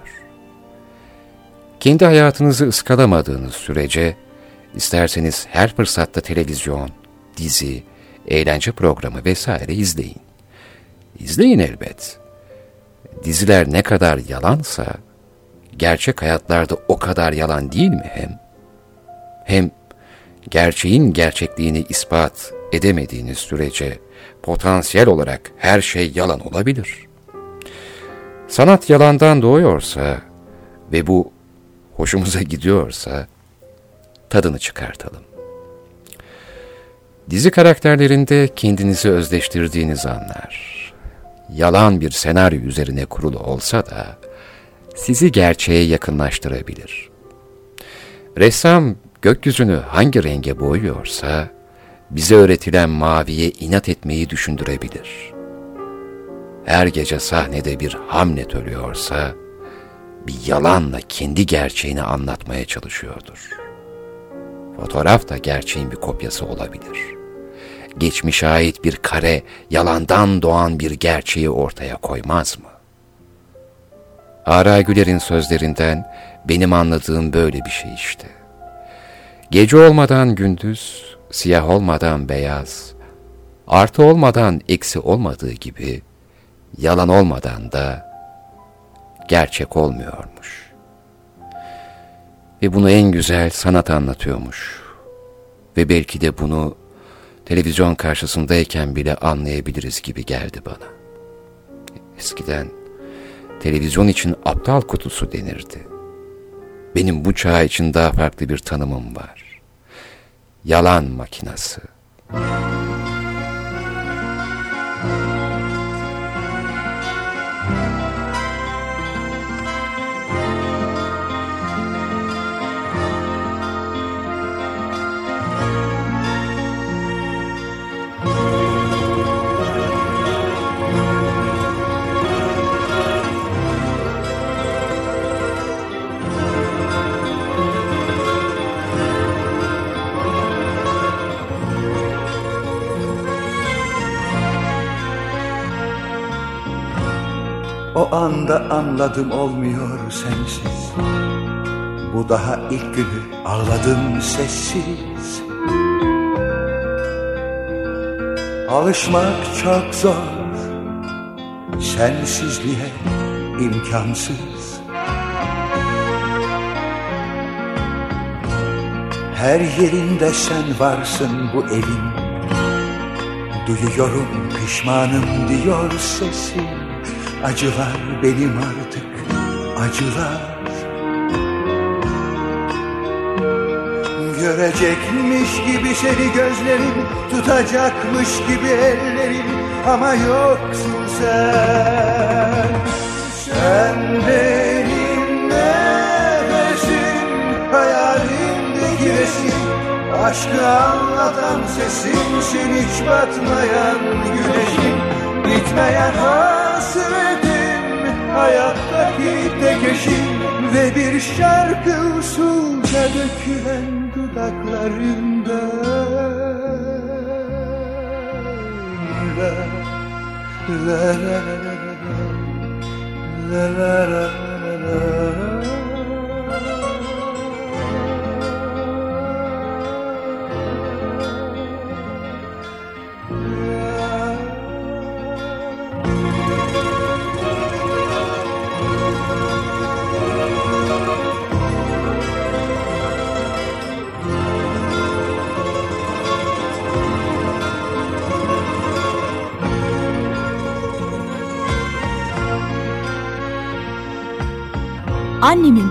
Kendi hayatınızı ıskalamadığınız sürece, isterseniz her fırsatta televizyon, dizi, eğlence programı vesaire izleyin. İzleyin elbet. Diziler ne kadar yalansa, gerçek hayatlarda o kadar yalan değil mi hem? Hem gerçeğin gerçekliğini ispat edemediğiniz sürece potansiyel olarak her şey yalan olabilir. Sanat yalandan doğuyorsa ve bu hoşumuza gidiyorsa tadını çıkartalım. Dizi karakterlerinde kendinizi özleştirdiğiniz anlar, yalan bir senaryo üzerine kurulu olsa da sizi gerçeğe yakınlaştırabilir. Ressam gökyüzünü hangi renge boyuyorsa, bize öğretilen maviye inat etmeyi düşündürebilir. Her gece sahnede bir Hamlet ölüyorsa, bir yalanla kendi gerçeğini anlatmaya çalışıyordur. Fotoğraf da gerçeğin bir kopyası olabilir. Geçmişe ait bir kare, yalandan doğan bir gerçeği ortaya koymaz mı? Ara Güler'in sözlerinden benim anladığım böyle bir şey işte. Gece olmadan gündüz, siyah olmadan beyaz, artı olmadan eksi olmadığı gibi, yalan olmadan da gerçek olmuyormuş. Ve bunu en güzel sanat anlatıyormuş. Ve belki de bunu televizyon karşısındayken bile anlayabiliriz gibi geldi bana. Eskiden televizyon için aptal kutusu denirdi. Benim bu çağ için daha farklı bir tanımım var. Yalan makinası. O anda anladım olmuyor sensiz. Bu daha ilk günü ağladım sessiz. Alışmak çok zor. Sensizliğe imkansız. Her yerinde sen varsın bu evin. Duyuyorum pişmanım diyor sesin. Acılar benim artık acılar. Görecekmiş gibi seni gözlerim Tutacakmış gibi ellerim. Ama yoksun sen. Sen benim nefesim Hayalimdeki resim Aşkı anlatan sesimsin Hiç batmayan güneşim. Bitmeyen hasretim Hayattaki tek eşim Ve bir şarkı usulca dökülen dudaklarında. La la la la la la la la la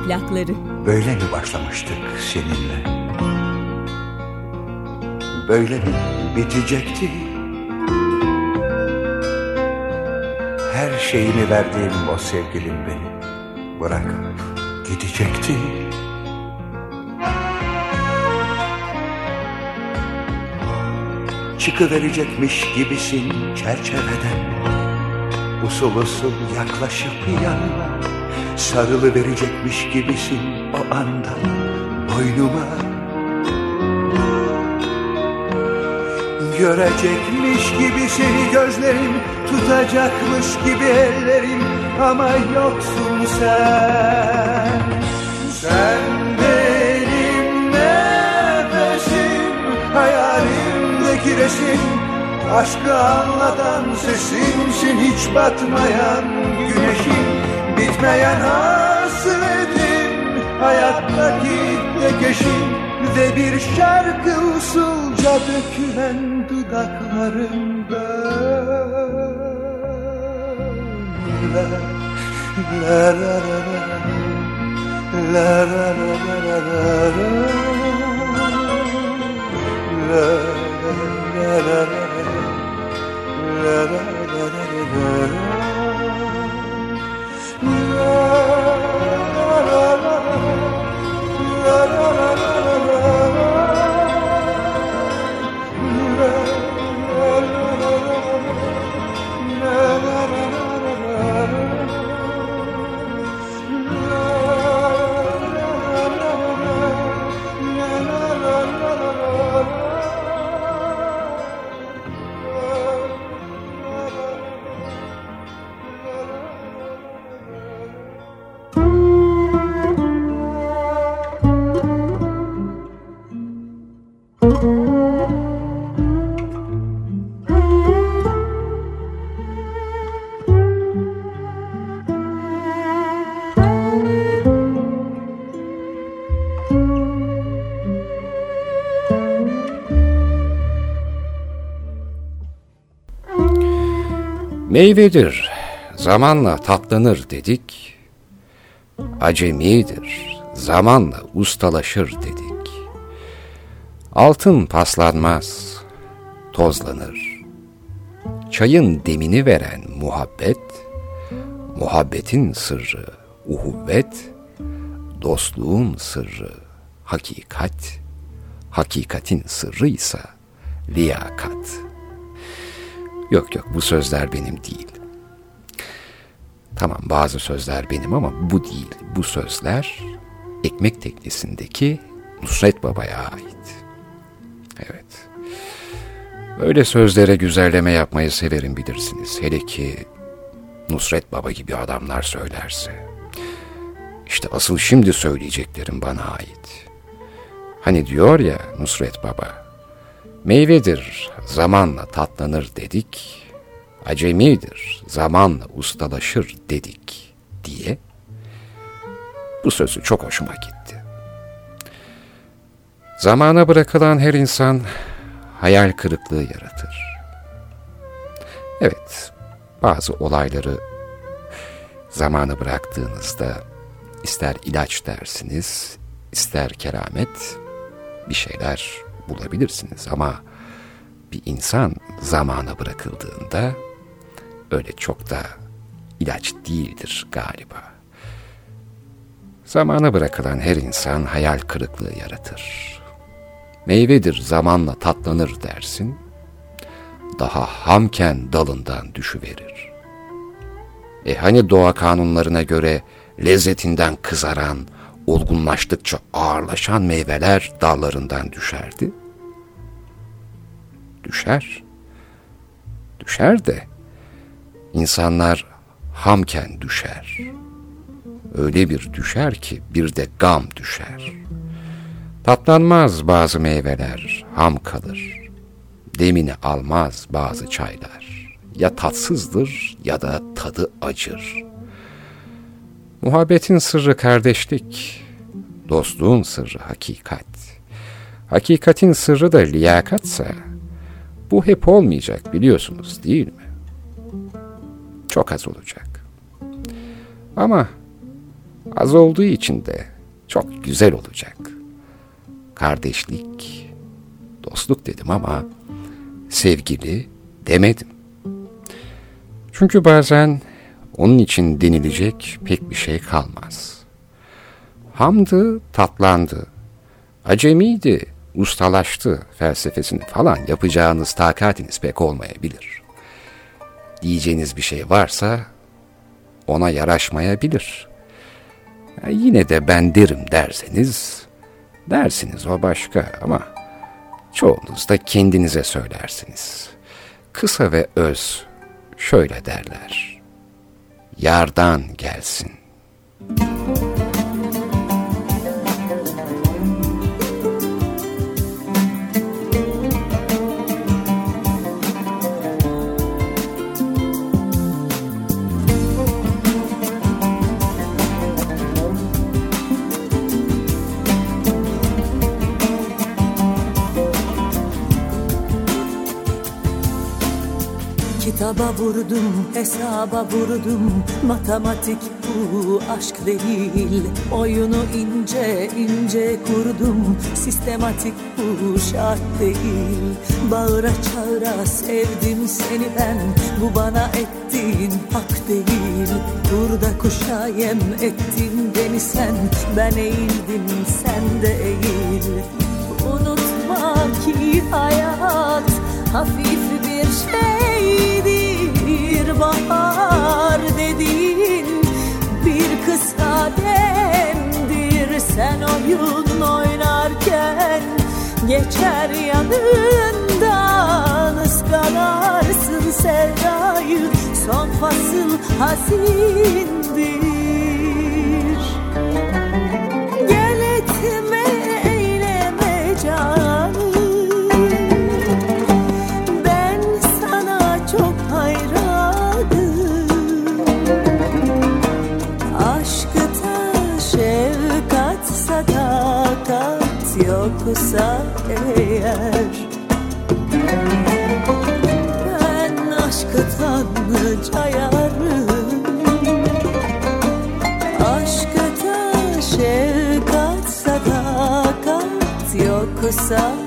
Annemin plakları. Böyle mi başlamıştık seninle? Böyle mi bitecekti? Her şeyimi verdiğim o sevgilim beni bırakıp gidecekti. Çıkıverecekmiş gibisin çerçeveden Usul usul yaklaşıp yanıma Sarılı verecekmiş gibisin o anda boynuma. Görecekmiş gibi seni gözlerim Tutacakmış gibi ellerim. Ama yoksun sen. Sen benim nefesim Hayalimdeki resim. Aşkı anlatan sesimsin Hiç batmayan Bitmeyen hasretim Hayattaki tek eşim Ve bir şarkı usulca dökülen dudaklarımda La la la la la la la la la la La la la la la la la la la Meyvedir, zamanla tatlanır dedik. Acemidir, zamanla ustalaşır dedik. Altın paslanmaz, tozlanır. Çayın demini veren muhabbet, muhabbetin sırrı uhuvvet, dostluğun sırrı hakikat, hakikatin sırrı ise liyakat. Yok yok bu sözler benim değil. Tamam bazı sözler benim ama bu değil. Bu sözler ekmek teknesindeki Nusret Baba'ya ait. Evet. Böyle sözlere güzelleme yapmayı severim bilirsiniz. Hele ki Nusret Baba gibi adamlar söylerse. İşte asıl şimdi söyleyeceklerim bana ait. Hani diyor ya Nusret Baba, meyvedir zamanla tatlanır dedik, acemidir zamanla ustalaşır dedik diye bu sözü çok hoşuma gitti. Zamana bırakılan her insan hayal kırıklığı yaratır. Evet, bazı olayları zamanı bıraktığınızda ister ilaç dersiniz, ister keramet bir şeyler bulabilirsiniz ama bir insan zamana bırakıldığında öyle çok da ilaç değildir galiba. Zamana bırakılan her insan hayal kırıklığı yaratır. Meyvedir zamanla tatlanır dersin, daha hamken dalından düşüverir. E hani doğa kanunlarına göre lezzetinden kızaran, olgunlaştıkça ağırlaşan meyveler dallarından düşerdi? Düşer. Düşer de insanlar hamken düşer. Öyle bir düşer ki bir de gam düşer. Tatlanmaz bazı meyveler, ham kalır. Demini almaz bazı çaylar. Ya tatsızdır ya da tadı acır. Muhabbetin sırrı kardeşlik, dostluğun sırrı hakikat. Hakikatin sırrı da liyakatsa, bu hep olmayacak biliyorsunuz değil mi? Çok az olacak. Ama az olduğu için de çok güzel olacak. Kardeşlik, dostluk dedim ama sevgili demedim. Çünkü bazen onun için denilecek pek bir şey kalmaz. Hamdı, tatlandı. Acemiydi, ustalaştı felsefesini falan yapacağınız takatiniz pek olmayabilir. Diyeceğiniz bir şey varsa ona yaraşmayabilir. Ya yine de ben derim derseniz, dersiniz o başka ama çoğunuz da kendinize söylersiniz. Kısa ve öz şöyle derler. Yardan gelsin. Kitaba vurdum, hesaba vurdum. Matematik bu aşk değil. Oyunu ince ince kurdum. Sistematik bu şart değil. Bağıra çağıra sevdim seni ben. Bu bana ettiğin hak değil. Burada kuşa yem ettin beni sen. Ben eğildim sen de eğil. Unutma ki hayat hafif bir şeydir bahar dediğin bir kısa demdir sen oyun oynarken. Geçer yanından ıskalarsın sevdayı. Son fasıl hazindir yoksa eğer. Ben aşktan cayarım Aşkta şefkat sadakat yoksa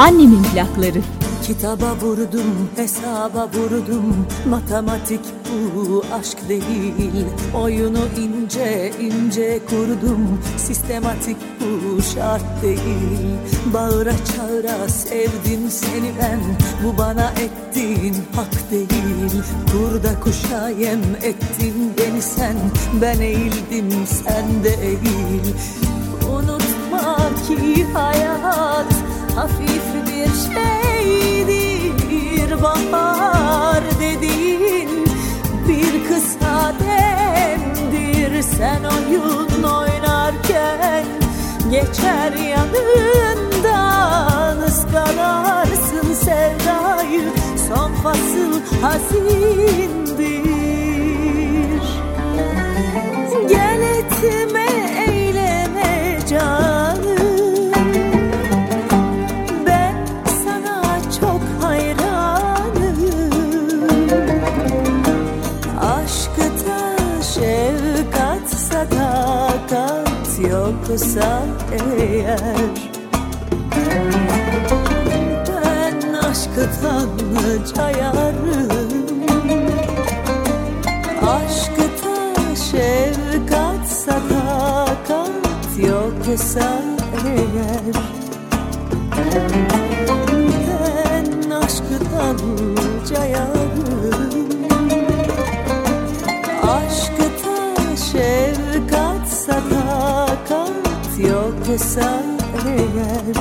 Annemin plakları. Kitaba vurdum, hesaba vurdum. Matematik bu aşk değil. Oyunu ince ince kurdum. Sistematik bu şart değil. Bağıra çağıra sevdim seni ben. Bu bana ettiğin hak değil. Kurda kuşa yem ettin beni sen. Ben eğildim sen de eğil. Unutma ki hayat hafif bir bahar dediğin bir kısa demdir sen oyun oynarken. Geçer yanından ıskalarsın sevdayı son fasıl hazindir. Gel etme yoksa eğer. Ben aşkıtan cayarım. Aşkıta şefkat sadakat yoksa eğer. Ben aşkıtan cayarım. Aşkıta şefkat yoksa eğer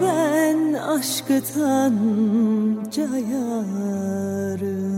Ben aşkıtan cayarım